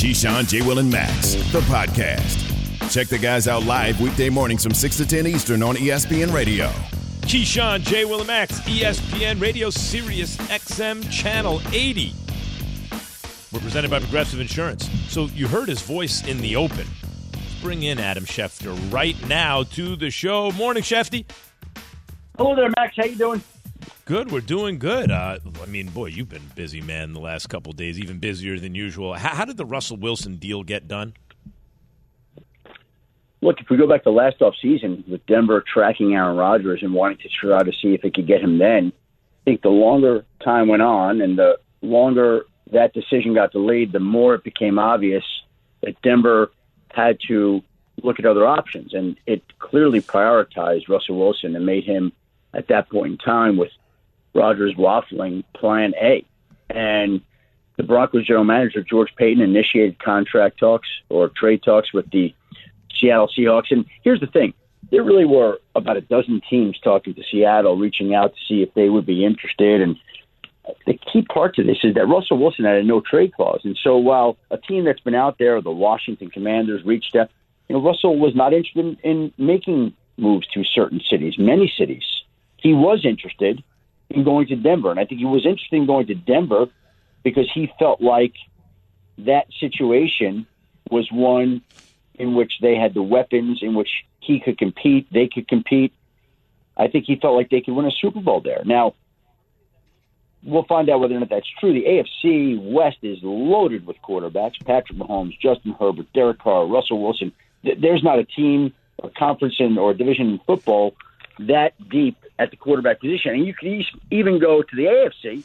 Keyshawn, J. Will, and Max, the podcast. Check the guys out live weekday mornings from 6 to 10 Eastern on ESPN Radio. Keyshawn, J. Will, and Max, ESPN Radio, Sirius XM, Channel 80. We're presented by Progressive Insurance. So you heard his voice in the open. Let's bring in Adam Schefter right now to the show. Morning, Shefty. Hello there, Max. How you doing? Good. We're doing good. Uh, I mean, boy, you've been busy, man, the last couple days, even busier than usual. How, how, did the Russell Wilson deal get done? Look, if we go back to last off season with Denver tracking Aaron Rodgers and wanting to try to see if it could get him then, I think the longer time went on and the longer that decision got delayed, the more it became obvious that Denver had to look at other options. And it clearly prioritized Russell Wilson and made him, at that point in time, with Rodgers waffling plan A. And the Broncos general manager, George Paton, initiated contract talks or trade talks with the Seattle Seahawks. And here's the thing there really were about a dozen teams talking to Seattle, reaching out to see if they would be interested. And the key part to this is that Russell Wilson had a no trade clause. And so while a team that's been out there, the Washington Commanders, reached out, you know, Russell was not interested in, in making moves to certain cities, many cities. He was interested in going to Denver. And I think he was interested in going to Denver because he felt like that situation was one in which they had the weapons, in which he could compete, they could compete. I think he felt like they could win a Super Bowl there. Now, we'll find out whether or not that's true. The AFC West is loaded with quarterbacks Patrick Mahomes, Justin Herbert, Derek Carr, Russell Wilson. There's not a team or conference in, or division in football that deep at the quarterback position. And you could even go to the AFC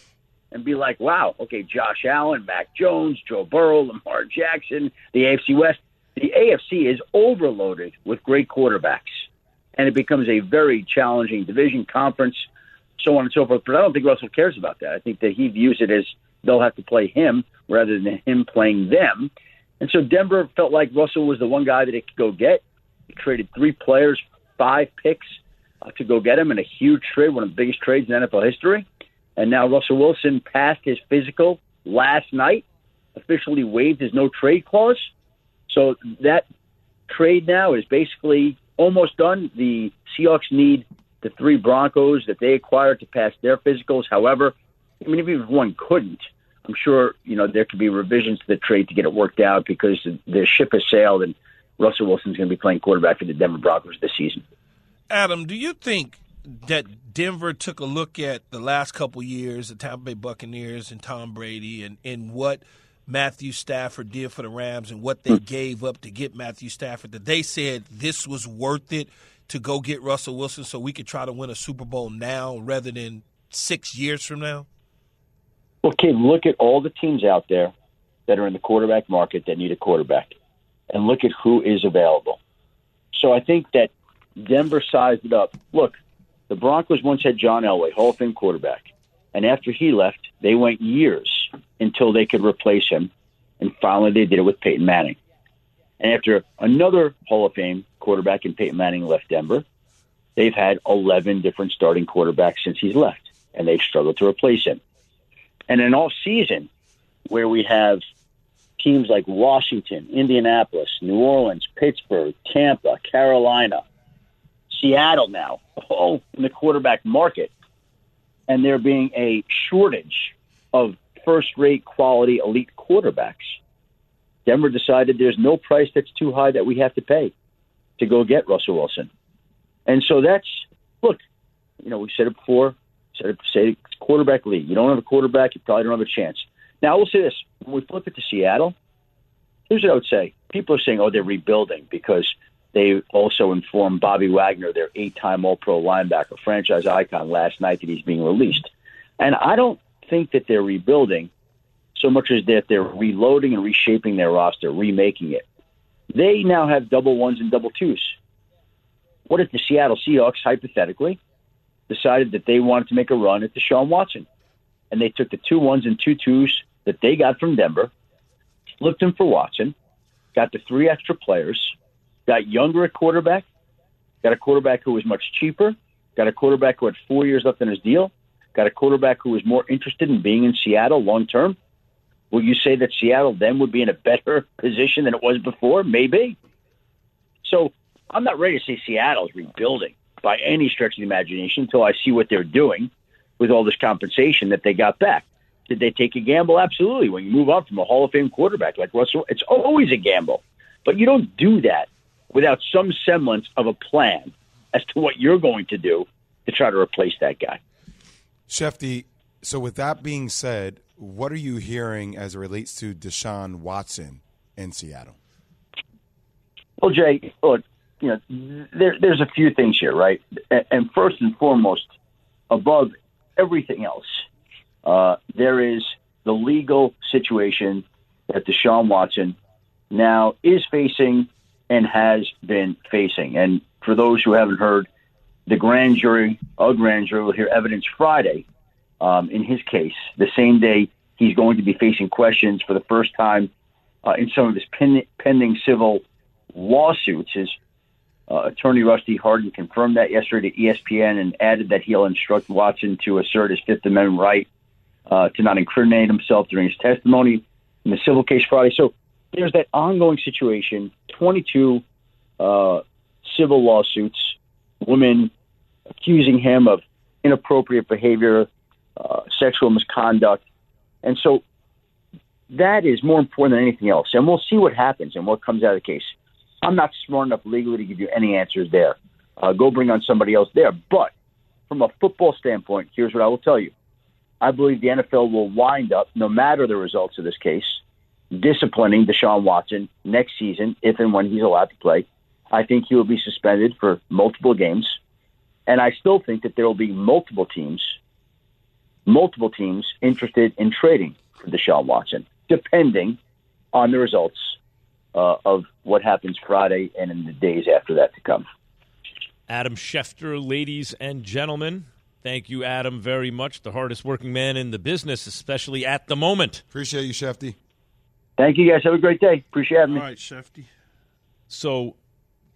and be like, wow, okay, Josh Allen, Mac Jones, Joe Burrow, Lamar Jackson, the AFC West. The AFC is overloaded with great quarterbacks, and it becomes a very challenging division conference, so on and so forth. But I don't think Russell cares about that. I think that he views it as they'll have to play him rather than him playing them. And so Denver felt like Russell was the one guy that it could go get. He traded three players, five picks Uh, to go get him in a huge trade, one of the biggest trades in NFL history. And now Russell Wilson passed his physical last night, officially waived his no trade clause. So that trade now is basically almost done. The Seahawks need the three Broncos that they acquired to pass their physicals. However, I mean, if one couldn't, I'm sure you know there could be revisions to the trade to get it worked out because the ship has sailed and Russell Wilson's going to be playing quarterback for the Denver Broncos this season. Adam, do you think that Denver took a look at the last couple years, the Tampa Bay Buccaneers and Tom Brady, and, and what Matthew Stafford did for the Rams and what they hmm. gave up to get Matthew Stafford, that they said this was worth it to go get Russell Wilson so we could try to win a Super Bowl now rather than six years from now? Well, Okay, look at all the teams out there that are in the quarterback market that need a quarterback and look at who is available. So I think that Denver sized it up. Look, the Broncos once had John Elway, Hall of Fame quarterback. And after he left, they went years until they could replace him. And finally, they did it with Peyton Manning. And after another Hall of Fame quarterback in Peyton Manning left Denver, they've had 11 different starting quarterbacks since he's left. And they've struggled to replace him. And an off season where we have teams like Washington, Indianapolis, New Orleans, Pittsburgh, Tampa, Carolina, Seattle now, all in the quarterback market, and there being a shortage of first rate quality elite quarterbacks. Denver decided there's no price that's too high that we have to pay to go get Russell Wilson. And so that's look, you know, we said it before, said it say it's quarterback league. You don't have a quarterback, you probably don't have a chance. Now I will say this. When we flip it to Seattle, here's what I would say. People are saying, Oh, they're rebuilding because they also informed Bobby Wagner, their eight time All Pro linebacker, franchise icon, last night that he's being released. And I don't think that they're rebuilding so much as that they're reloading and reshaping their roster, remaking it. They now have double ones and double twos. What if the Seattle Seahawks, hypothetically, decided that they wanted to make a run at Deshaun Watson? And they took the two ones and two twos that they got from Denver, flipped them for Watson, got the three extra players, got younger at quarterback, got a quarterback who was much cheaper, got a quarterback who had four years left in his deal, got a quarterback who was more interested in being in Seattle long term. Will you say that Seattle then would be in a better position than it was before? Maybe. So I'm not ready to say Seattle's rebuilding by any stretch of the imagination until I see what they're doing with all this compensation that they got back. Did they take a gamble? Absolutely. When you move up from a Hall of Fame quarterback like Russell, it's always a gamble. But you don't do that without some semblance of a plan as to what you're going to do to try to replace that guy. Shefty, so with that being said, what are you hearing as it relates to Deshaun Watson in Seattle? Well, Jay, look, you know, there, there's a few things here, right? And first and foremost, above everything else, uh, there is the legal situation that Deshaun Watson now is facing and has been facing. And for those who haven't heard, the grand jury, a grand jury, will hear evidence Friday um, in his case, the same day he's going to be facing questions for the first time uh, in some of his pen- pending civil lawsuits. His uh, attorney Rusty Hardin confirmed that yesterday to ESPN and added that he'll instruct Watson to assert his Fifth Amendment right uh, to not incriminate himself during his testimony in the civil case Friday. So there's that ongoing situation 22 uh, civil lawsuits, women accusing him of inappropriate behavior, uh, sexual misconduct. And so that is more important than anything else. And we'll see what happens and what comes out of the case. I'm not smart enough legally to give you any answers there. Uh, go bring on somebody else there. But from a football standpoint, here's what I will tell you. I believe the NFL will wind up, no matter the results of this case, disciplining Deshaun Watson next season, if and when he's allowed to play. I think he will be suspended for multiple games. And I still think that there will be multiple teams, multiple teams interested in trading for Deshaun Watson, depending on the results uh, of what happens Friday and in the days after that to come. Adam Schefter, ladies and gentlemen. Thank you, Adam, very much. The hardest working man in the business, especially at the moment. Appreciate you, Shefty. Thank you, guys. Have a great day. Appreciate having me. All right, Shefty. So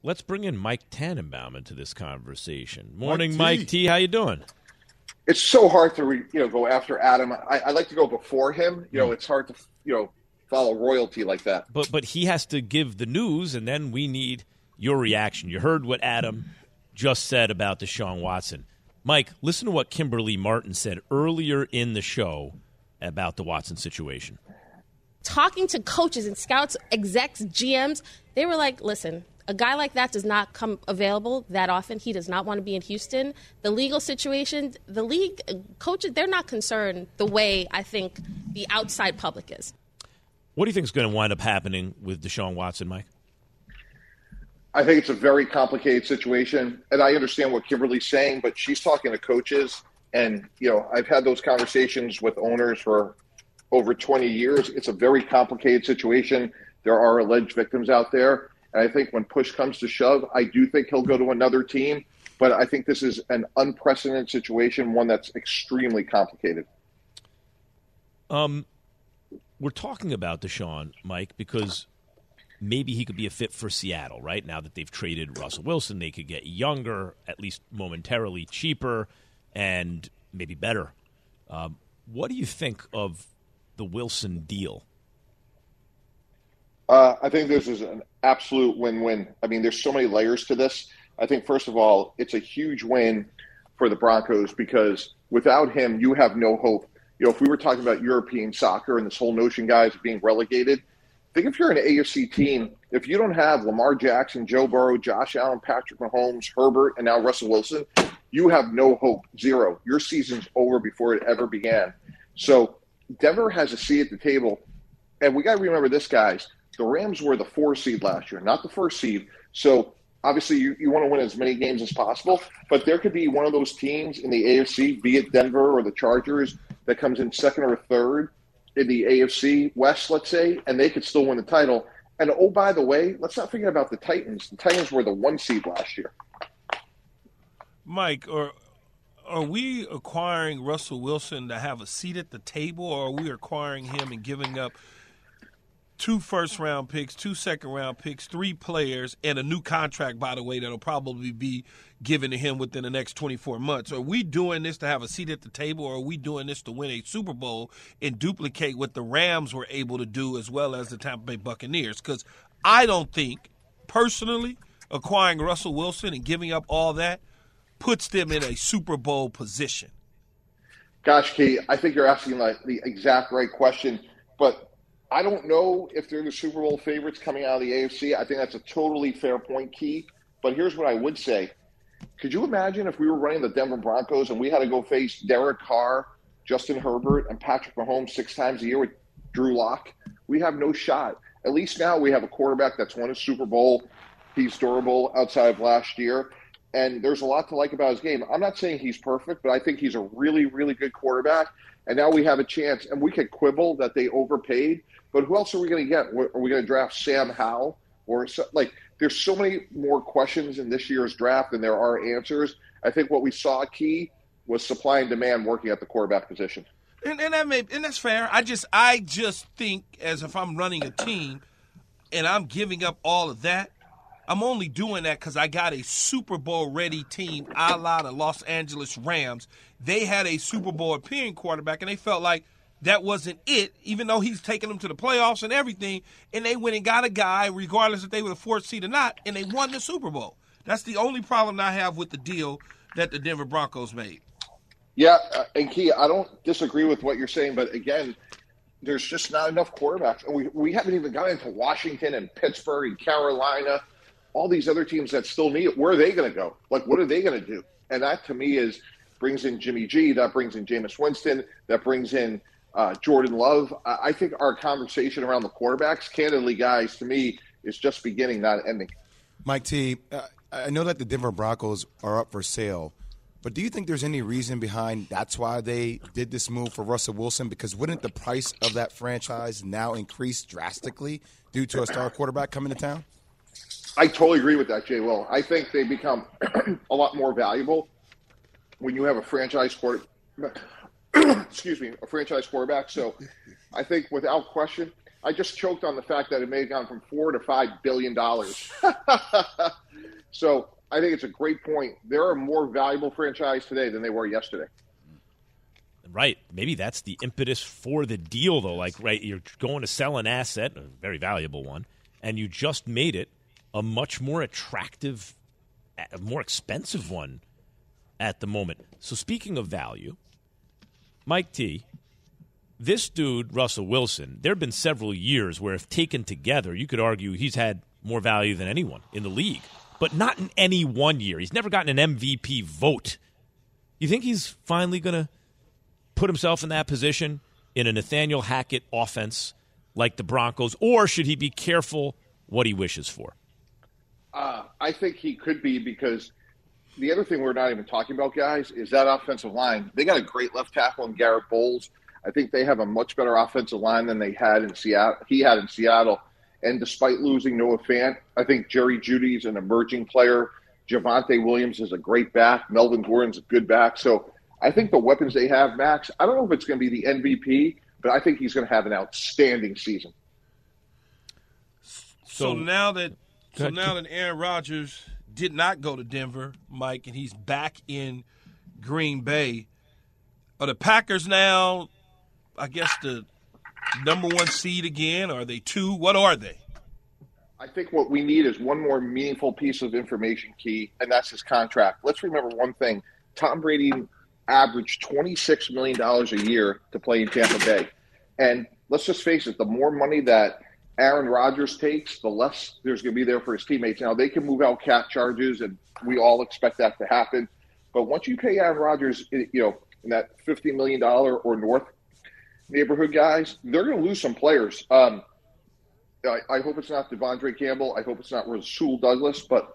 let's bring in Mike Tannenbaum into this conversation. Morning, Mike T. Mike T. How you doing? It's so hard to re, you know go after Adam. I, I like to go before him. You know, hmm. it's hard to you know follow royalty like that. But but he has to give the news, and then we need your reaction. You heard what Adam just said about Deshaun Watson. Mike, listen to what Kimberly Martin said earlier in the show about the Watson situation. Talking to coaches and scouts, execs, GMs, they were like, listen, a guy like that does not come available that often. He does not want to be in Houston. The legal situation, the league coaches, they're not concerned the way I think the outside public is. What do you think is going to wind up happening with Deshaun Watson, Mike? I think it's a very complicated situation, and I understand what Kimberly's saying, but she's talking to coaches, and you know I've had those conversations with owners for over 20 years. It's a very complicated situation. There are alleged victims out there, and I think when push comes to shove, I do think he'll go to another team. But I think this is an unprecedented situation, one that's extremely complicated. Um, we're talking about Deshaun, Mike, because maybe he could be a fit for Seattle, right? Now that they've traded Russell Wilson, they could get younger, at least momentarily cheaper, and maybe better. Um, what do you think of the Wilson deal? Uh, I think this is an absolute win-win. I mean, there's so many layers to this. I think first of all, it's a huge win for the Broncos because without him, you have no hope. You know, if we were talking about European soccer and this whole notion, guys, of being relegated, think if you're an AFC team, if you don't have Lamar Jackson, Joe Burrow, Josh Allen, Patrick Mahomes, Herbert, and now Russell Wilson, you have no hope. Zero. Your season's over before it ever began. So Denver has a seat at the table. And we got to remember this, guys. The Rams were the four seed last year, not the first seed. So obviously you, you want to win as many games as possible, but there could be one of those teams in the AFC, be it Denver or the Chargers, that comes in second or third in the AFC West, let's say, and they could still win the title. And oh, by the way, let's not forget about the Titans. The Titans were the one seed last year. Mike, or are we acquiring Russell Wilson to have a seat at the table, or are we acquiring him and giving up two first round picks, two second round picks, three players, and a new contract, by the way, that'll probably be given to him within the next 24 months. Are we doing this to have a seat at the table, or are we doing this to win a Super Bowl and duplicate what the Rams were able to do as well as the Tampa Bay Buccaneers? Because I don't think, personally, acquiring Russell Wilson and giving up all that puts them in a Super Bowl position. Gosh, Key, I think you're asking like the exact right question, but I don't know if they're the Super Bowl favorites coming out of the AFC. I think that's a totally fair point, Key. But here's what I would say: Could you imagine if we were running the Denver Broncos and we had to go face Derek Carr, Justin Herbert, and Patrick Mahomes six times a year with Drew Lock? We have no shot. At least now we have a quarterback that's won a Super Bowl. He's durable outside of last year and there's a lot to like about his game. I'm not saying he's perfect, but I think he's a really, really good quarterback. And now we have a chance, and we could quibble that they overpaid, but who else are we going to get? Are we going to draft Sam Howell or like? There's so many more questions in this year's draft than there are answers. I think what we saw key was supply and demand working at the quarterback position. And, and that may, and that's fair. I just I just think as if I'm running a team, and I'm giving up all of that I'm only doing that because I got a Super Bowl ready team a la the Los Angeles Rams. They had a Super Bowl appearing quarterback, and they felt like that wasn't it, even though he's taking them to the playoffs and everything. And they went and got a guy, regardless if they were the fourth seed or not, and they won the Super Bowl. That's the only problem I have with the deal that the Denver Broncos made. Yeah, uh, and Key, I don't disagree with what you're saying, but again, there's just not enough quarterbacks. And we, we haven't even gotten into Washington and Pittsburgh and Carolina all these other teams that still need it, where are they going to go? Like, what are they going to do? And that to me is brings in Jimmy G, that brings in Jameis Winston, that brings in uh, Jordan Love. I think our conversation around the quarterbacks, candidly, guys, to me, is just beginning, not ending. Mike T, uh, I know that the Denver Broncos are up for sale, but do you think there's any reason behind that's why they did this move for Russell Wilson? Because wouldn't the price of that franchise now increase drastically due to a star quarterback coming to town? I totally agree with that, Jay. Will. I think they become a lot more valuable when you have a franchise quarter. excuse me, a franchise quarterback. So, I think without question, I just choked on the fact that it may have gone from four to five billion dollars. so, I think it's a great point. There are more valuable franchise today than they were yesterday. Right. Maybe that's the impetus for the deal, though. Like, right, you're going to sell an asset, a very valuable one, and you just made it a much more attractive, a more expensive one at the moment. So speaking of value, Mike T, this dude Russell Wilson, there have been several years where, if taken together, you could argue he's had more value than anyone in the league, but not in any one year. He's never gotten an MVP vote. You think he's finally going to put himself in that position in a Nathaniel Hackett offense like the Broncos, or should he be careful what he wishes for? Uh, I think he could be because the other thing we're not even talking about, guys, is that offensive line. They got a great left tackle in Garett Bolles. I think they have a much better offensive line than they had in Seattle. He had in Seattle. And despite losing Noah Fant, I think Jerry Jeudy is an emerging player. Javonte Williams is a great back. Melvin Gordon's a good back. So I think the weapons they have, Max, I don't know if it's going to be the MVP, but I think he's going to have an outstanding season. So, so now that so now that Aaron Rodgers did not go to Denver, Mike, and he's back in Green Bay, are the Packers now, I guess, the number one seed again? Are they two? What are they? I think what we need is one more meaningful piece of information key, and that's his contract. Let's remember one thing Tom Brady averaged $26 million a year to play in Tampa Bay. And let's just face it, the more money that Aaron Rodgers takes, the less there's going to be there for his teammates. Now, they can move out cap charges, and we all expect that to happen. But once you pay Aaron Rodgers, you know, in that $50 million or north neighborhood, guys, they're going to lose some players. Um, I, I, hope it's not De'Vondre Campbell. I hope it's not Rasul Douglas. But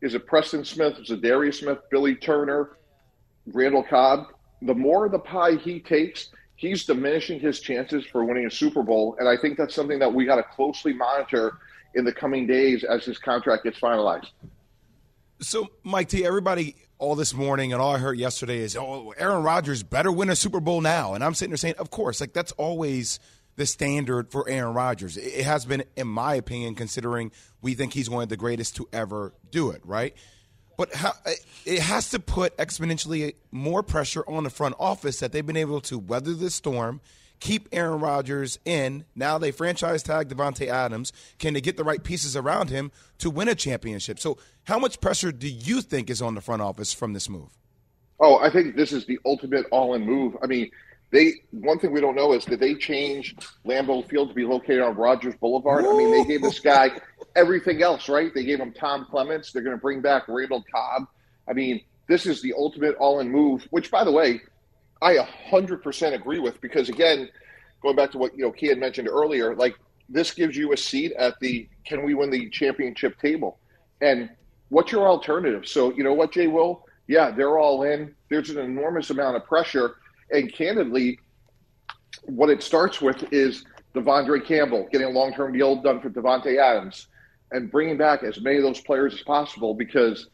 is it Preston Smith? Is it Darius Smith? Billy Turner? Randall Cobb? The more the pie he takes, he's diminishing his chances for winning a Super Bowl. And I think that's something that we got to closely monitor in the coming days as his contract gets finalized. So, Mike T, everybody all this morning and all I heard yesterday is, oh, Aaron Rodgers better win a Super Bowl now. And I'm sitting there saying, of course, like that's always the standard for Aaron Rodgers. It has been, in my opinion, considering we think he's one of the greatest to ever do it, right? But it has to put exponentially more pressure on the front office that they've been able to weather the storm, keep Aaron Rodgers in. Now they franchise tag Davante Adams. Can they get the right pieces around him to win a championship? So, how much pressure do you think is on the front office from this move? Oh, I think this is the ultimate all-in move. I mean, they one thing we don't know is did they change Lambeau Field to be located on Rodgers Boulevard? I mean, they gave this guy everything else, right? They gave him Tom Clements. They're going to bring back Randall Cobb. I mean, this is the ultimate all-in move. Which, by the way, I 100% agree with because again, going back to what you know, Key had mentioned earlier, like this gives you a seat at the can we win the championship table, and what's your alternative? So you know what, Jay Will, yeah, they're all in. There's an enormous amount of pressure and candidly, what it starts with is De'Vondre Campbell getting a long term deal done for Davante Adams and bringing back as many of those players as possible because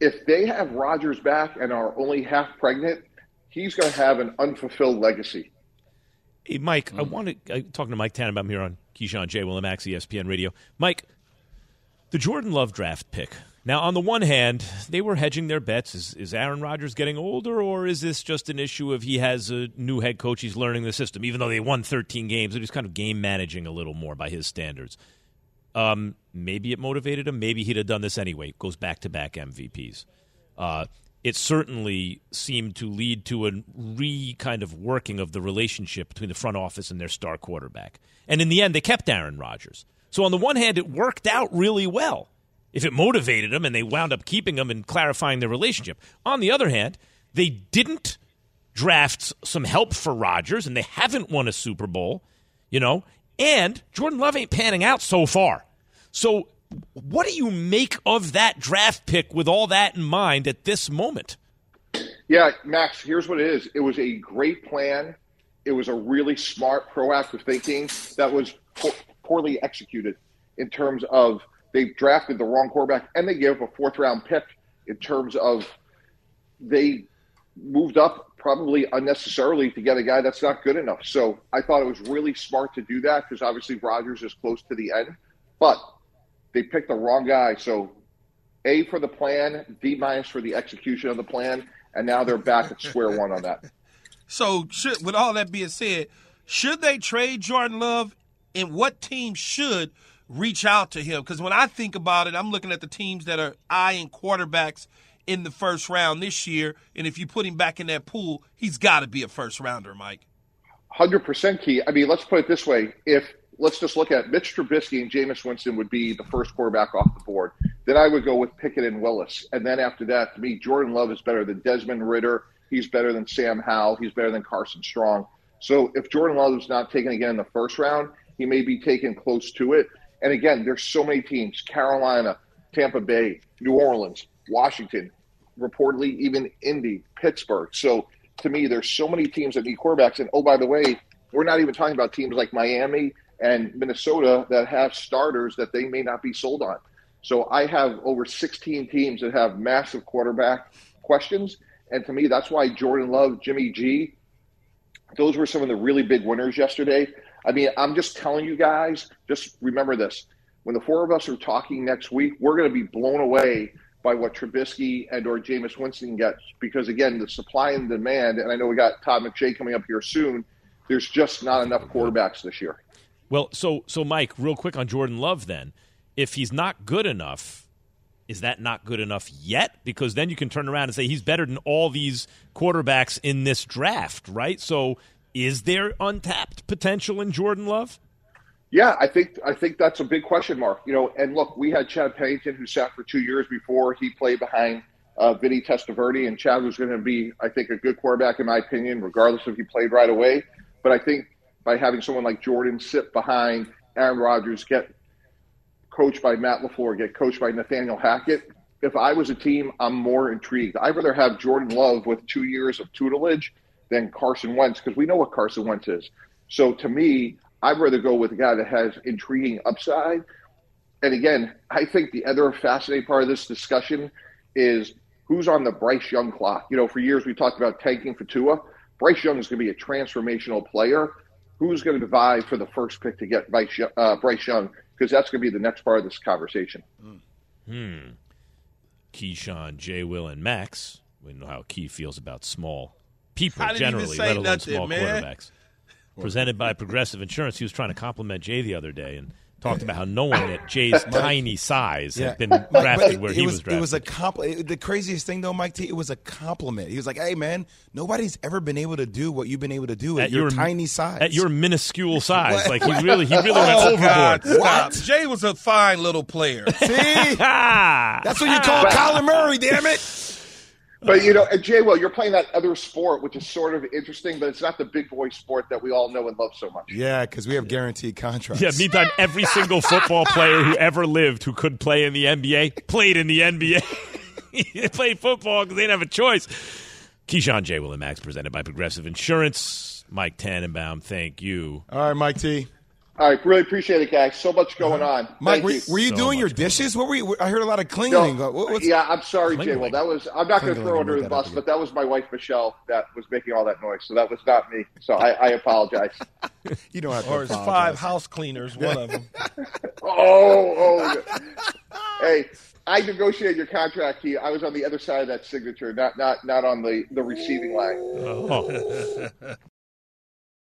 if they have Rodgers back and are only half pregnant, he's going to have an unfulfilled legacy. Hey, Mike, mm. I want to I'm talking to Mike Tannenbaum here on Keyshawn J. Willimax, ESPN Radio. Mike, the Jordan Love draft pick now, on the one hand, they were hedging their bets. Is, is Aaron Rodgers getting older, or is this just an issue of he has a new head coach, he's learning the system? Even though they won 13 games, he's kind of game managing a little more by his standards. Um, maybe it motivated him. Maybe he'd have done this anyway. Goes back to back MVPs. Uh, it certainly seemed to lead to a re kind of working of the relationship between the front office and their star quarterback. And in the end, they kept Aaron Rodgers. So on the one hand, it worked out really well if it motivated them and they wound up keeping them and clarifying their relationship. On the other hand, they didn't draft some help for Rodgers and they haven't won a Super Bowl, you know, and Jordan Love ain't panning out so far. So, what do you make of that draft pick with all that in mind at this moment? Yeah, Max, here's what it is it was a great plan. It was a really smart, proactive thinking that was poorly executed in terms of they drafted the wrong quarterback and they gave up a fourth round pick in terms of they moved up probably unnecessarily to get a guy that's not good enough. So I thought it was really smart to do that because obviously Rodgers is close to the end, but they picked the wrong guy. So A for the plan, D minus for the execution of the plan, and now they're back at square one on that. So should, with all that being said, should they trade Jordan Love, and what team should? Reach out to him. Because when I think about it, I'm looking at the teams that are eyeing quarterbacks in the first round this year. And if you put him back in that pool, he's got to be a first rounder, Mike. 100% key. I mean, let's put it this way. If let's just look at Mitch Trubisky and Jameis Winston would be the first quarterback off the board. Then I would go with Pickett and Willis. And then after that, to me, Jordan Love is better than Desmond Ridder. He's better than Sam Howell. He's better than Carson Strong. So if Jordan Love is not taken again in the first round, he may be taken close to it. And again, there's so many teams Carolina, Tampa Bay, New Orleans, Washington, reportedly even Indy, Pittsburgh. So to me, there's so many teams that need quarterbacks. And oh, by the way, we're not even talking about teams like Miami and Minnesota that have starters that they may not be sold on. So I have over 16 teams that have massive quarterback questions. And to me, that's why Jordan Love, Jimmy G, those were some of the really big winners yesterday. I mean, I'm just telling you guys, just remember this. When the four of us are talking next week, we're going to be blown away by what Trubisky and or Jameis Winston gets because again, the supply and demand, and I know we got Todd McShay coming up here soon. There's just not enough quarterbacks this year. Well, so so Mike, real quick on Jordan Love then. If he's not good enough, is that not good enough yet? Because then you can turn around and say he's better than all these quarterbacks in this draft, right? So is there untapped potential in Jordan Love? Yeah, I think I think that's a big question mark. You know, and look, we had Chad Pennington who sat for two years before he played behind uh, Vinny Testaverde, and Chad was going to be, I think, a good quarterback in my opinion, regardless if he played right away. But I think by having someone like Jordan sit behind Aaron Rodgers, get coached by Matt LaFleur, get coached by Nathaniel Hackett. If I was a team, I'm more intrigued. I'd rather have Jordan Love with two years of tutelage than Carson Wentz because we know what Carson Wentz is. So to me, I'd rather go with a guy that has intriguing upside. And again, I think the other fascinating part of this discussion is who's on the Bryce Young clock. You know, for years we talked about tanking for Tua. Bryce Young is going to be a transformational player. who's going to vie for the first pick to get Bryce, uh, Bryce Young because that's going to be the next part of this conversation. Hmm. Keyshawn, J. Will, and Max. We know how Key feels about small people I didn't even generally, let alone nothing, small man. quarterbacks. Presented by Progressive Insurance. He was trying to compliment Jay the other day and talked about how no one at Jay's tiny size had been drafted but where it he was, was drafted. It was a compl- The craziest thing, though, Mike T, it was a compliment. He was like, "Hey, man, nobody's ever been able to do what you've been able to do at, your, tiny size." At your minuscule size. like he really he really went Oh, overboard. God, stop. Jay was a fine little player. See, that's what you call Kyler Murray. Damn it! But you know, Jay, well, you're playing that other sport, which is sort of interesting, but it's not the big boy sport that we all know and love so much. Yeah, because we have guaranteed contracts. Yeah, me meantime, every single football player who ever lived who could play in the NBA played in the NBA. they played football because they didn't have a choice. Keyshawn J. Will and Max presented by Progressive Insurance. Mike Tannenbaum, thank you. All right, Mike T. All right, really appreciate it, guys. So much going uh-huh. on. Mike, were, you. were you So doing your dishes? What were you? I heard a lot of No, cleaning. What- yeah, I'm sorry, Jay. Well, that was I'm not going to throw under the bus, but that was my wife Michelle that was making all that noise. So that was not me. So I, I apologize. You don't have to Or it's apologize. five house cleaners, one of them. Oh, oh. hey, I negotiated your contract, Key. I was on the other side of that signature, not not not on the the receiving line. Oh,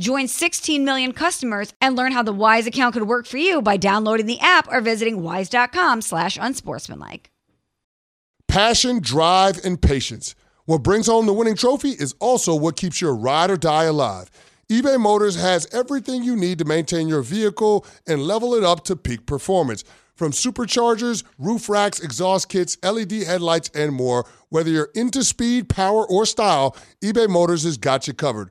Join 16 million customers and learn how the Wise account could work for you by downloading the app or visiting wise.com slash unsportsmanlike. Passion, drive, and patience. What brings home the winning trophy is also what keeps your ride or die alive. eBay Motors has everything you need to maintain your vehicle and level it up to peak performance. From superchargers, roof racks, exhaust kits, LED headlights, and more, whether you're into speed, power, or style, eBay Motors has got you covered.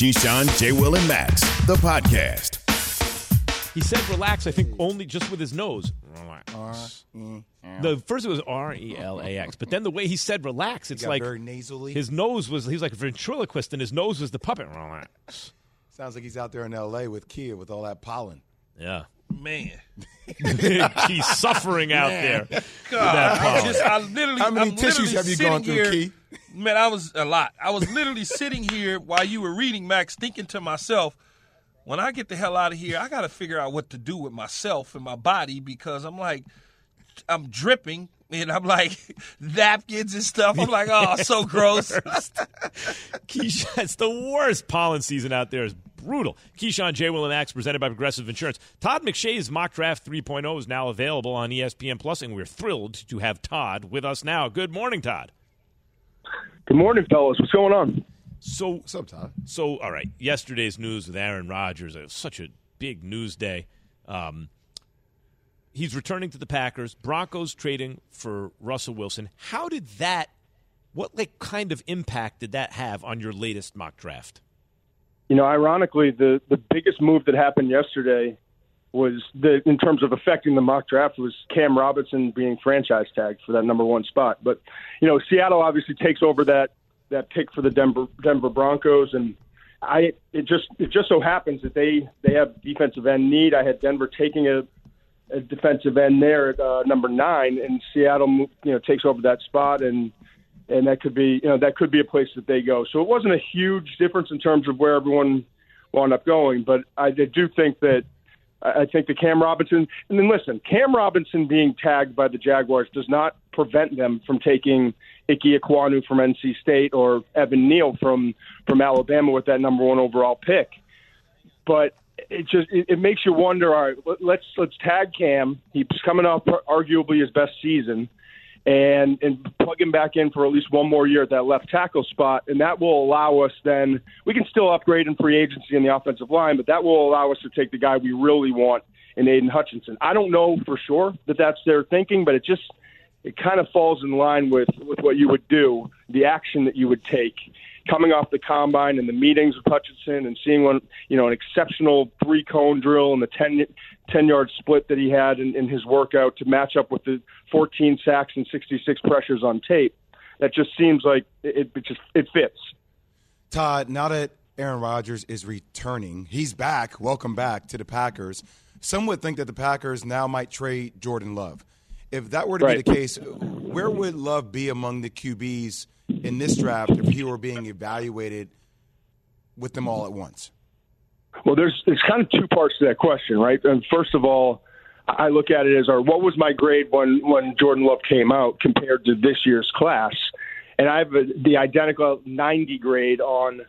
Keyshawn, J. Will, and Max, the podcast. he said relax, I think only just with his nose. Relax. The first it was R E L A X, but then the way he said relax, it's like very nasally. his nose was he was like a ventriloquist and his nose was the puppet. Relax. Sounds like he's out there in L.A. with Kia with all that pollen. Yeah. Man. He's suffering out there. God, that I just, I literally, How many I'm tissues have you gone through, here, Key? Man, I was a lot. I was literally sitting here while you were reading, Max, thinking to myself, when I get the hell out of here, I got to figure out what to do with myself and my body because I'm like, I'm dripping. And I'm like napkins and stuff. I'm like, oh, so gross. Keyshawn, it's the worst pollen season out there. It's brutal. Keyshawn J. Will and Max presented by Progressive Insurance. Todd McShay's Mock Draft 3.0 is now available on ESPN Plus, and we're thrilled to have Todd with us now. Good morning, Todd. Good morning, fellas. What's going on? So, Todd? so all right. Yesterday's news with Aaron Rodgers. It was such a big news day. Um, he's returning to the Packers. Broncos trading for Russell Wilson. How did that? What like kind of impact did that have on your latest mock draft? You know, ironically, the the biggest move that happened yesterday was the in terms of affecting the mock draft was Cam Robinson being franchise tagged for that number one spot. But you know, Seattle obviously takes over that that pick for the Denver Denver Broncos, and I it just it just so happens that they they have defensive end need. I had Denver taking a, a defensive end there at uh, number nine, and Seattle you know takes over that spot and. and that could be you know that could be a place that they go. So it wasn't a huge difference in terms of where everyone wound up going, but I do think that I think the Cam Robinson and then listen, Cam Robinson being tagged by the Jaguars does not prevent them from taking Ike Ekwonu from NC State or Evan Neal from from Alabama with that number one overall pick. But it just it, it makes you wonder. All right, let's let's tag Cam. He's coming off arguably his best season, and and plug him back in for at least one more year at that left tackle spot, and that will allow us then we can still upgrade in free agency in the offensive line, but that will allow us to take the guy we really want in Aidan Hutchinson. I don't know for sure that that's their thinking, but it just it kind of falls in line with with what you would do, the action that you would take coming off the combine and the meetings with Hutchinson and seeing one, you know, an exceptional three cone drill and the 10, 10 yard split that he had in, in his workout to match up with the 14 sacks and 66 pressures on tape. That just seems like it, it just it fits. Todd, now that Aaron Rodgers is returning, he's back. Welcome back to the Packers. Some would think that the Packers now might trade Jordan Love. If that were to right. be the case, where would Love be among the QBs in this draft if he were being evaluated with them all at once? Well, there's there's kind of two parts to that question, right? And first of all, I look at it as our what was my grade when when Jordan Love came out compared to this year's class, and I have a, the identical 90 grade on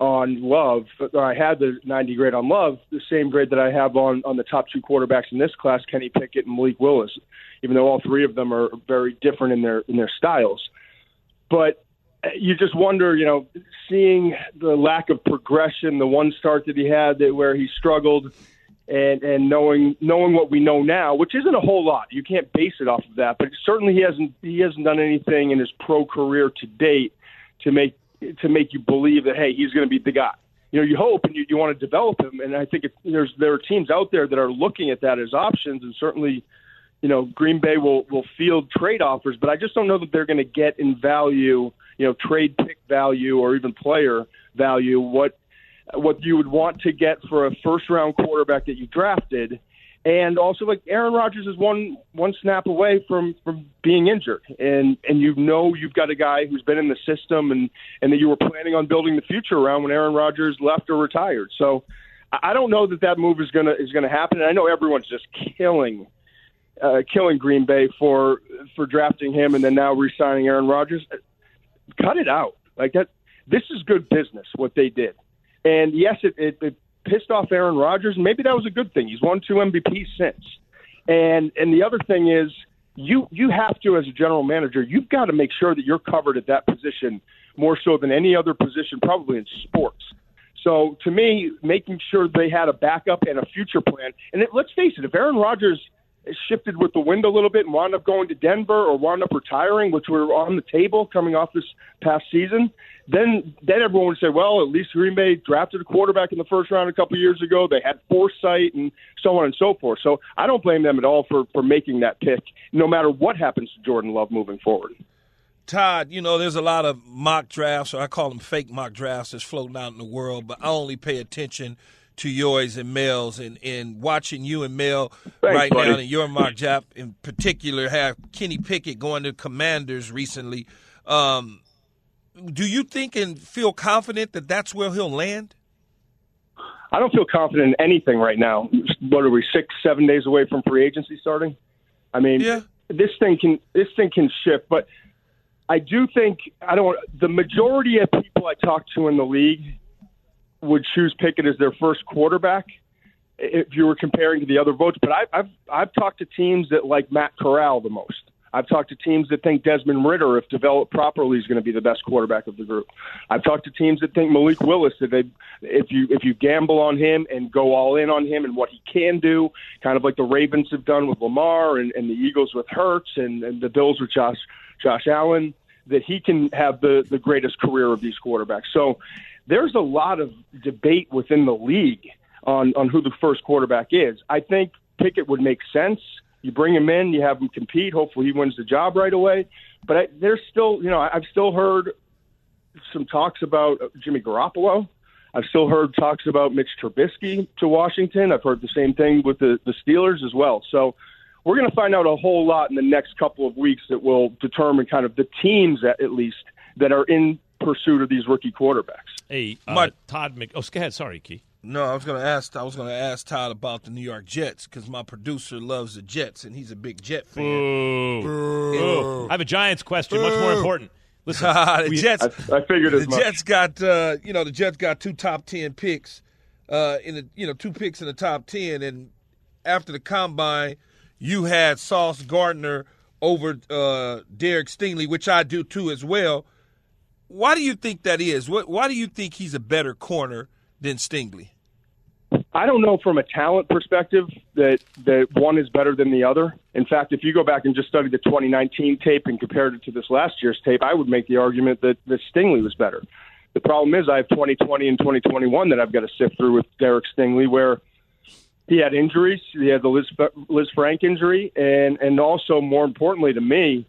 on Love. I had the 90 grade on Love, the same grade that I have on on the top two quarterbacks in this class, Kenny Pickett and Malik Willis, even though all three of them are very different in their in their styles. But you just wonder, you know, seeing the lack of progression, the one start that he had that where he struggled, and and knowing knowing what we know now, which isn't a whole lot. You can't base it off of that, but certainly he hasn't he hasn't done anything in his pro career to date to make to make you believe that hey, he's going to be the guy. You know, you hope and you, you want to develop him, and I think it, there's there are teams out there that are looking at that as options, and certainly, you know, Green Bay will will field trade offers, but I just don't know that they're going to get in value, you know, trade pick value or even player value what what you would want to get for a first round quarterback that you drafted and also like Aaron Rodgers is one one snap away from from being injured, and and you know you've got a guy who's been in the system and and that you were planning on building the future around when Aaron Rodgers left or retired. So I don't know that that move is gonna is gonna happen. And I know everyone's just killing. Uh, killing Green Bay for for drafting him and then now re-signing Aaron Rodgers. Cut it out. Like that. This is good business. What they did. And yes, it, it, it pissed off Aaron Rodgers. And maybe that was a good thing. He's won two MVPs since. And and the other thing is you you have to as a general manager, you've got to make sure that you're covered at that position more so than any other position probably in sports. So to me, making sure they had a backup and a future plan. And it, let's face it, if Aaron Rodgers shifted with the wind a little bit and wound up going to Denver or wound up retiring, which were on the table coming off this past season, then then everyone would say, well, at least Green Bay drafted a quarterback in the first round a couple years ago. They had foresight and so on and so forth. So I don't blame them at all for for making that pick, no matter what happens to Jordan Love moving forward. Todd, you know, there's a lot of mock drafts, or I call them fake mock drafts, that's floating out in the world, but I only pay attention to yours and Mel's and, and watching you and Mel Thanks, right buddy. now and your mock draft in particular have Kenny Pickett going to Commanders recently. Um, do you think and feel confident that that's where he'll land? I don't feel confident in anything right now. What are we six, seven days away from free agency starting? I mean, yeah. this thing can this thing can shift, but I do think I don't. The majority of people I talk to in the league would choose Pickett as their first quarterback if you were comparing to the other votes. But I've I've, I've talked to teams that like Matt Corral the most. I've talked to teams that think Desmond Ridder, if developed properly, is going to be the best quarterback of the group. I've talked to teams that think Malik Willis, that they, if you if you gamble on him and go all in on him and what he can do, kind of like the Ravens have done with Lamar and, and the Eagles with Hurts and, and the Bills with Josh Josh Allen, that he can have the the greatest career of these quarterbacks. So there's a lot of debate within the league on on who the first quarterback is. I think Pickett would make sense. You bring him in, you have him compete. Hopefully, he wins the job right away. But I, there's still, you know, I've still heard some talks about uh, Jimmy Garoppolo. I've still heard talks about Mitch Trubisky to Washington. I've heard the same thing with the, the Steelers as well. So we're going to find out a whole lot in the next couple of weeks that will determine kind of the teams, at, at least, that are in pursuit of these rookie quarterbacks. Hey, uh, Todd Mc. Oh, go ahead. Sorry, Key. No, I was going to ask. I was going to ask Todd about the New York Jets because my producer loves the Jets and he's a big Jet fan. Boo. Boo. I have a Giants question, much more important. Listen, the we- Jets. I, I figured as the much. Jets got uh, you know the Jets got two top ten picks uh, in the you know two picks in the top ten, and after the combine, you had Sauce Gardner over uh, Derek Stingley, which I do too as well. Why do you think that is? What, why do you think he's a better corner than Stingley? I don't know from a talent perspective that that one is better than the other. In fact, if you go back and just study the 2019 tape and compared it to this last year's tape, I would make the argument that, that Stingley was better. The problem is I have 2020 and 2021 that I've got to sift through with Derek Stingley, where he had injuries. He had the Liz, Lisfranc injury, and and also more importantly to me,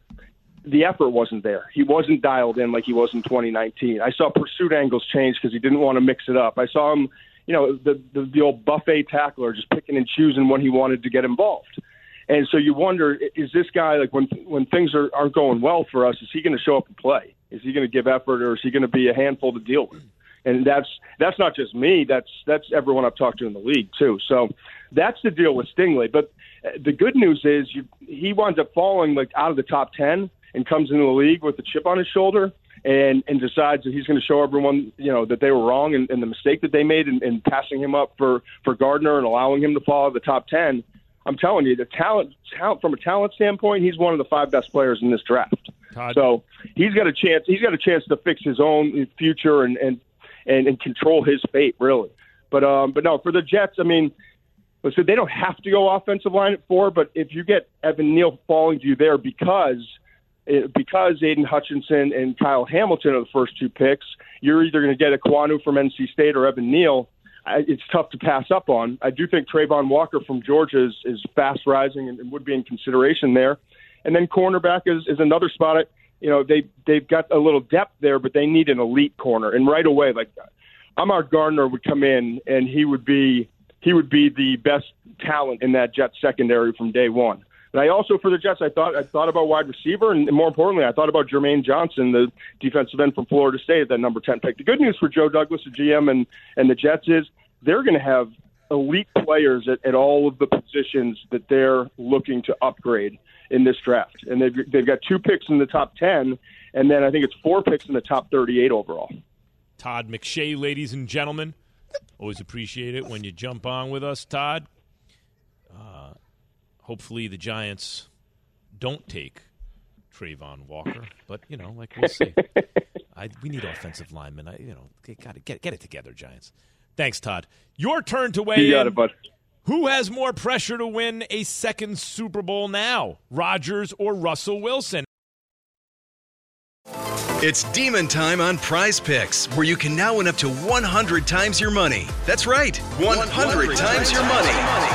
the effort wasn't there. He wasn't dialed in like he was in 2019. I saw pursuit angles change because he didn't want to mix it up. I saw him, you know, the, the the old buffet tackler, just picking and choosing when he wanted to get involved. And so you wonder, is this guy like when when things are aren't going well for us, is he going to show up and play? Is he going to give effort, or is he going to be a handful to deal with? And that's that's not just me. That's that's everyone I've talked to in the league too. So that's the deal with Stingley. But uh, the good news is you, he winds up falling like out of the top ten and comes into the league with a chip on his shoulder and and decides that he's going to show everyone you know that they were wrong and, and the mistake that they made in, in passing him up for for Gardner and allowing him to fall out of the top ten. I'm telling you, the talent, talent from a talent standpoint, he's one of the five best players in this draft. Todd. So he's got a chance. He's got a chance to fix his own future and and and, and control his fate, really. But um, but no, for the Jets, I mean, listen, they don't have to go offensive line at four, but if you get Evan Neal falling to you there because because Aidan Hutchinson and Kyle Hamilton are the first two picks, you're either going to get Ekwonu from NC State or Evan Neal. I, it's tough to pass up on. I do think Travon Walker from Georgia is, is fast rising and, and would be in consideration there. And then cornerback is, is another spot. At, you know, they they've got a little depth there, but they need an elite corner. And right away, like Ahmad Gardner would come in and he would be he would be the best talent in that Jets secondary from day one. And I also for the Jets, I thought I thought about wide receiver, and more importantly, I thought about Jermaine Johnson, the defensive end from Florida State, at that number ten pick. The good news for Joe Douglas, the GM, and and the Jets is they're going to have elite players at, at all of the positions that they're looking to upgrade in this draft, and they've they've got two picks in the top ten, and then I think it's four picks in the top thirty-eight overall. Todd McShay, ladies and gentlemen. Always appreciate it when you jump on with us, Todd. Hopefully, the Giants don't take Travon Walker, but you know, like we'll see. I, we need offensive linemen. I, you know, got to get get it together, Giants. Thanks, Todd. Your turn to weigh You got in. it, bud. Who has more pressure to win a second Super Bowl now, Rodgers or Russell Wilson? It's demon time on PrizePicks, where you can now win up to 100 times your money. That's right, 100, times your money.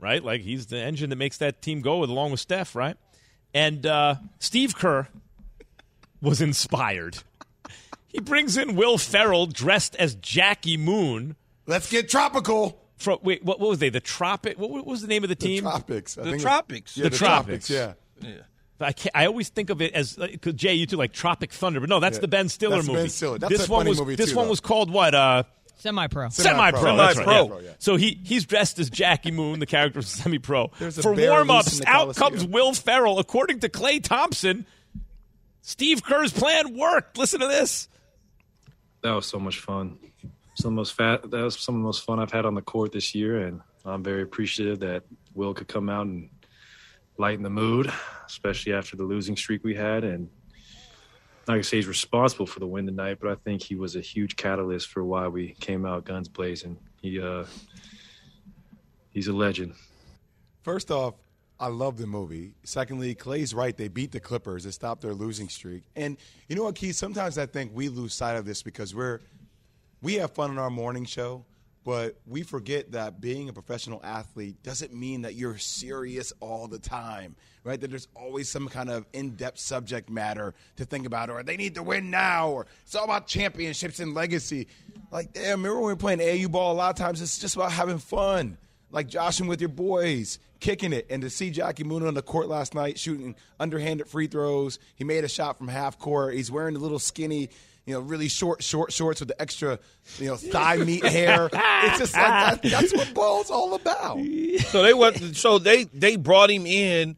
right? Like he's the engine that makes that team go with, along with Steph, right? And uh, Steve Kerr was inspired. He brings in Will Ferrell dressed as Jackie Moon. Let's get tropical. From wait, what, what was they? The Tropic? What, what was the name of the team? The Tropics. I The think Tropics. Yeah, The Tropics. Yeah. Yeah. I can't, I always think of it as because Jay, you two like Tropic Thunder, but no, that's Yeah. the Ben Stiller That's movie. Ben Stiller. That's this a one funny was movie, this too, one though. was called what? Uh, Semi-pro. Semi-pro. Semi-pro. that's right, Semi-pro. yeah. So he he's dressed as Jackie Moon, the character of Semi-Pro. For bear warm-ups, loose in the out comes Will Ferrell. According to Klay Thompson, Steve Kerr's plan worked. Listen to this. that was so much fun. Some of the most fat. That was some of the most fun I've had on the court this year, and I'm very appreciative that Will could come out and lighten the mood, especially after the losing streak we had. And not gonna say he's responsible for the win tonight, but I think he was a huge catalyst for why we came out guns blazing. He uh, he's a legend. First off, I love the movie. Secondly, Klay's right. They beat the Clippers. They stopped their losing streak. And you know what, Keith? Sometimes I think we lose sight of this because we're we have fun in our morning show, but we forget that being a professional athlete doesn't mean that you're serious all the time, right? That there's always some kind of in-depth subject matter to think about, or they need to win now, or it's all about championships and legacy. Like, damn, remember when we were playing AU ball? A lot of times it's just about having fun like joshing with your boys, kicking it. And to see Jackie Moon on the court last night shooting underhanded free throws, he made a shot from half court. He's wearing the little skinny, you know, really short, short shorts with the extra, you know, thigh meat hair. It's just like that, that's what ball's all about. So they was so they they brought him in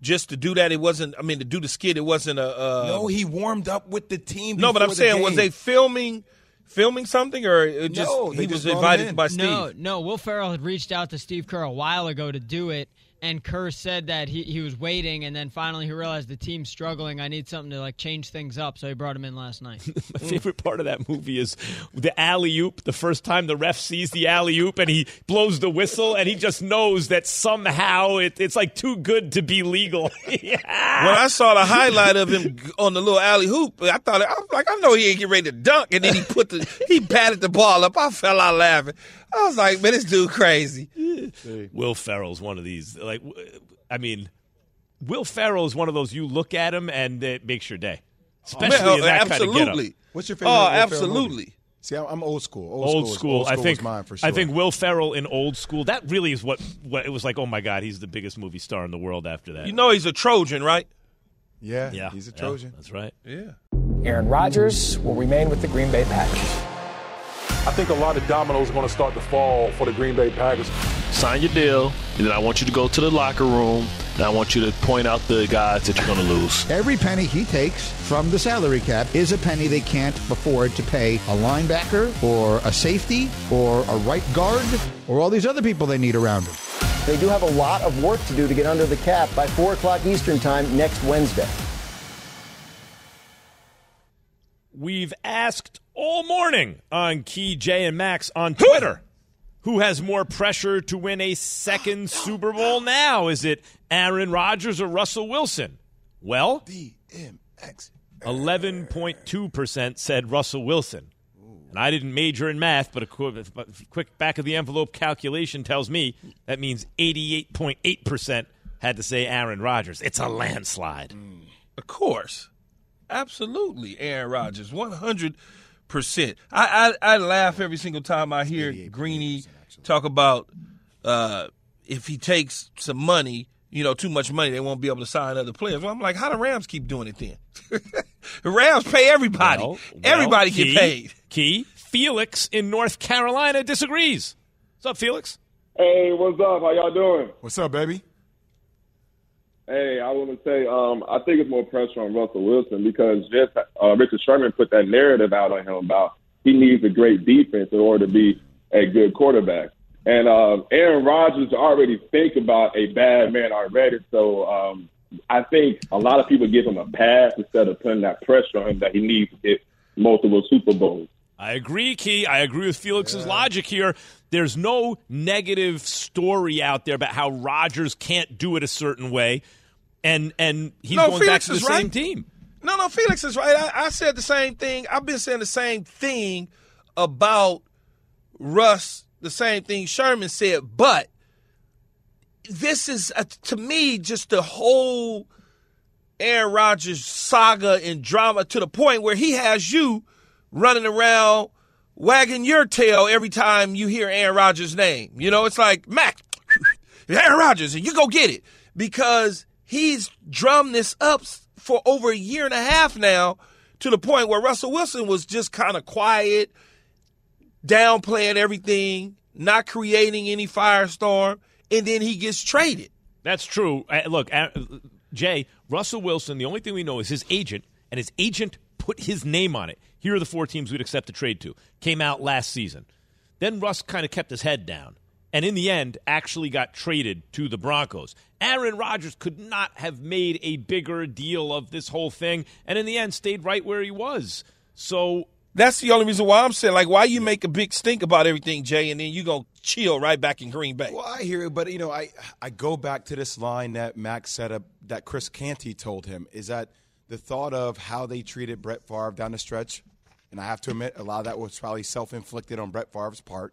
just to do that. It wasn't. I mean, to do the skit. It wasn't a. Uh, No, he warmed up with the team. no, but I'm before the saying, was they filming filming something or just No, he just was invited in. by Steve? No, no. Will Ferrell had reached out to Steve Kerr a while ago to do it, and Kerr said that he, he was waiting, and then finally he realized the team's struggling. I need something to like change things up, so he brought him in last night. My favorite part of that movie is the alley oop. The first time the ref sees the alley oop and he blows the whistle, and he just knows that somehow it, it's like too good to be legal. When I saw the highlight of him on the little alley hoop, I thought I was like, I know he ain't getting ready to dunk, and then he put the he batted the ball up. I fell out laughing. I was like, man, this dude crazy. Will Ferrell's one of these. Like, I mean, Will Ferrell is one of those you look at him and it makes your day, especially Man, in that kind of absolutely. getup. What's your favorite? Oh, Will Ferrell absolutely. movie? See, I'm- I'm old school. Old, Old school. is- school, Old I think. mine for sure. I think Will Ferrell in Old School. That really is what, what it was like. Oh my God, he's the biggest movie star in the world. After that, You know he's a Trojan, right? Yeah, yeah, he's a yeah, Trojan. that's right. Yeah. Aaron Rodgers will remain with the Green Bay Packers. I think a lot of dominoes are going to start to fall for the Green Bay Packers. Sign your deal, and then I want you to go to the locker room, and I want you to point out the guys that you're going to lose. Every penny he takes from the salary cap is a penny they can't afford to pay a linebacker or a safety or a right guard or all these other people they need around him. They do have a lot of work to do to get under the cap by 4 o'clock Eastern Time next Wednesday. We've asked all morning on Key J and Max on Twitter who has more pressure to win a second Super Bowl now? Is it Aaron Rodgers or Russell Wilson? Well, DMX. 11.2% said Russell Wilson. And I didn't major in math, but a quick back of the envelope calculation tells me that means 88.8% had to say Aaron Rodgers. It's a landslide. Mm. Of course. Absolutely, Aaron Rodgers, 100%. I, I, I laugh every single time I hear Greeny talk about uh, if he takes some money, you know, too much money, they won't be able to sign other players. Well, I'm like, how the Rams keep doing it then? the Rams pay everybody. Well, everybody well, get paid. Key, Felix in North Carolina disagrees. What's up, Felix? Hey, what's up? How y'all doing? What's up, baby? Hey, I want to say um, I think it's more pressure on Russell Wilson because just uh, Richard Sherman put that narrative out on him about he needs a great defense in order to be a good quarterback. And um, Aaron Rodgers already think about a bad man already, so um, I think a lot of people give him a pass instead of putting that pressure on him that he needs to get multiple Super Bowls. I agree, Key. I agree with Felix's logic here. There's no negative story out there about how Rodgers can't do it a certain way, and and he's No, going Felix back to the is same team. No, no, Felix is right. I, I said the same thing. I've been saying the same thing about Russ, the same thing Sherman said, but this is, uh, to me, just the whole Aaron Rodgers saga and drama to the point where he has you running around wagging your tail every time you hear Aaron Rodgers' name. You know, it's like, Mac, Aaron Rodgers, and you go get it because he's drummed this up for over a year and a half now to the point where Russell Wilson was just kind of quiet, downplaying everything, not creating any firestorm, and then he gets traded. That's true. Look, Jay, Russell Wilson, the only thing we know is his agent, and his agent put his name on it. Here are the four teams we'd accept a trade to. Came out last season. Then Russ kind of kept his head down and in the end actually got traded to the Broncos. Aaron Rodgers could not have made a bigger deal of this whole thing and in the end stayed right where he was. So that's the only reason why I'm saying like why you make a big stink about everything, Jay, and then you go chill right back in Green Bay. Well, I hear it, but you know, I I go back to this line that Max said up that Chris Canty told him is that the thought of how they treated Brett Favre down the stretch, and I have to admit a lot of that was probably self inflicted on Brett Favre's part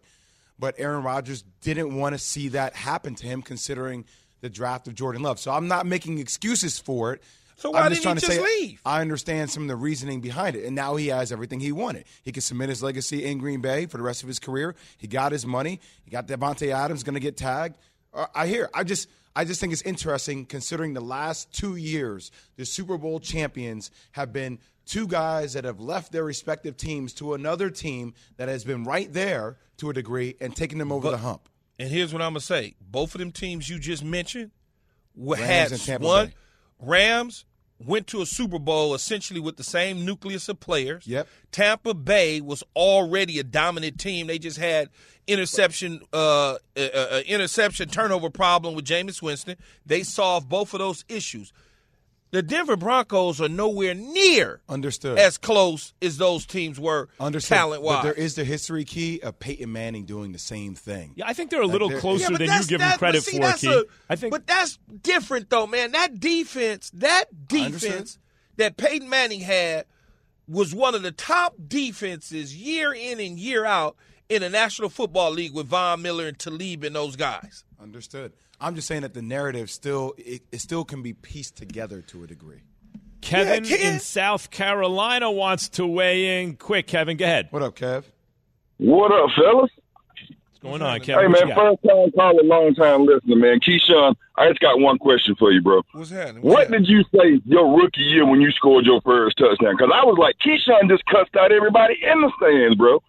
but Aaron Rodgers didn't want to see that happen to him, considering the draft of Jordan Love. So I'm not making excuses for it. So why I'm didn't just he trying just to say, leave? I understand some of the reasoning behind it, and now he has everything he wanted. He can submit his legacy in Green Bay for the rest of his career. He got his money. He got Davante Adams going to get tagged. Uh, I hear. I just. I just think it's interesting considering the last two years, the Super Bowl champions have been two guys that have left their respective teams to another team that has been right there to a degree and taking them over But- the hump. And here's what I'm gonna say: both of them teams you just mentioned Rams had one Bay. Rams went to a Super Bowl essentially with the same nucleus of players. Yep. Tampa Bay was already a dominant team. They just had interception, uh, uh, uh, interception turnover problem with Jameis Winston. They solved both of those issues. The Denver Broncos are nowhere near Understood. as close as those teams were Understood. talent wise. But there is the history key of Peyton Manning doing the same thing. Yeah, I think they're a little they're- closer Yeah, than you give them credit see, for, that's Key. a- I think but that's different though, man. That defense, that defense that Peyton Manning had was one of the top defenses year in and year out in the National Football League with Von Miller and Talib and those guys. Understood. I'm just saying that the narrative still it, it still can be pieced together to a degree. Kevin Yeah, in South Carolina wants to weigh in. Quick, Kevin, go ahead. What up, Kev? What up, fellas? What's going on, Kevin? Hey, man, first time caller, long time listener, man. Keyshawn, I just got one question for you, bro. What's happening? What did you say your rookie year when you scored your first touchdown? Because I was like, Keyshawn just cussed out everybody in the stands, bro.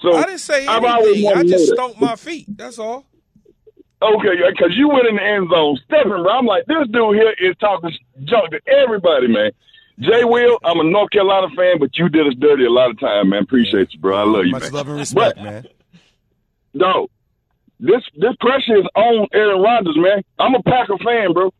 So I didn't say I've anything. I just know stomped my feet. That's all. Okay, because you went in the end zone stepping, bro. I'm like, this dude here is talking junk to everybody, man. Jay Will, I'm a North Carolina fan, but you did us dirty a lot of time, man. Appreciate you, bro. I love you, Much man. love and respect, But- man. No, this this pressure is on Aaron Rodgers, man. I'm a Packer fan, bro.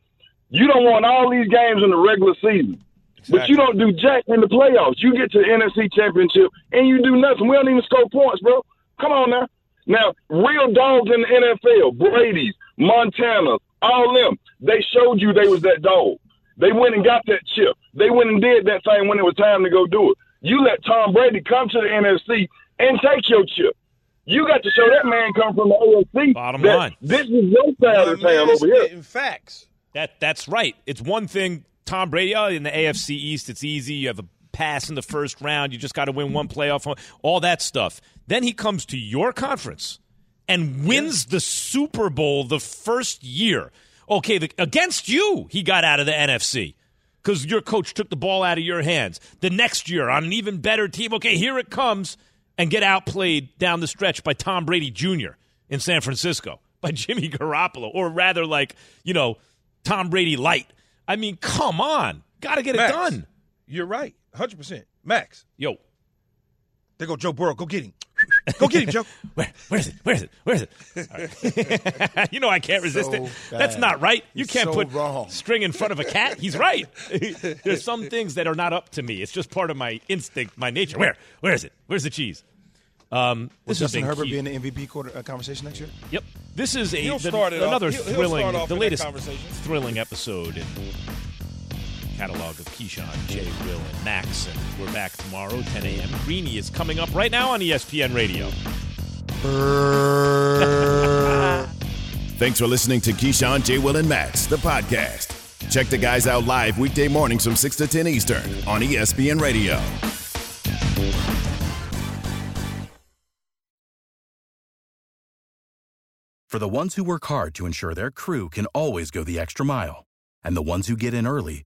You don't want all these games in the regular season, but you don't do jack in the playoffs. You get to the NFC Championship and you do nothing. We don't even score points, bro. Come on now. Now, real dogs in the NFL, Brady's, Montana, all them, they showed you they was that dog. They went and got that chip. They went and did that thing when it was time to go do it. You let Tom Brady come to the NFC and take your chip. You got to show that man come from the AFC. Bottom that line. This is your side of town over here. In facts. That that's right. It's one thing. Tom Brady oh, in the AFC East, it's easy. You have a pass in the first round. You just got to win one playoff. All that stuff. Then he comes to your conference and wins the Super Bowl the first year. Okay, the, against you, he got out of the NFC because your coach took the ball out of your hands. The next year, on an even better team, okay, here it comes, and get outplayed down the stretch by Tom Brady Jr. in San Francisco, by Jimmy Garoppolo, or rather, like, you know, Tom Brady light. I mean, come on. Got to get it done. You're right. 100%. Max. Yo. There go Joe Burrow. Go get him. Go get him, Joe. Where, where is it? Where is it? Where is it? All right. you know I can't resist So it. That's bad. not right. You You're can't so put wrong. string in front of a cat. He's right. There's some things that are not up to me. It's just part of my instinct, my nature. Where? Where is it? Where's the cheese? Um, Will this has Justin been Herbert key. be in the MVP quarter, uh, conversation next year? Yep. This is a He'll the- start it another He'll- he'll thrilling, start off the latest thrilling episode in catalog of Keyshawn, Jay, Will, and Max. And we're back tomorrow, 10 a.m. Greeny is coming up right now on ESPN Radio. Thanks for listening to Keyshawn, J. Will, and Max, the podcast. Check the guys out live weekday mornings from 6 to 10 Eastern on ESPN Radio. For the ones who work hard to ensure their crew can always go the extra mile, and the ones who get in early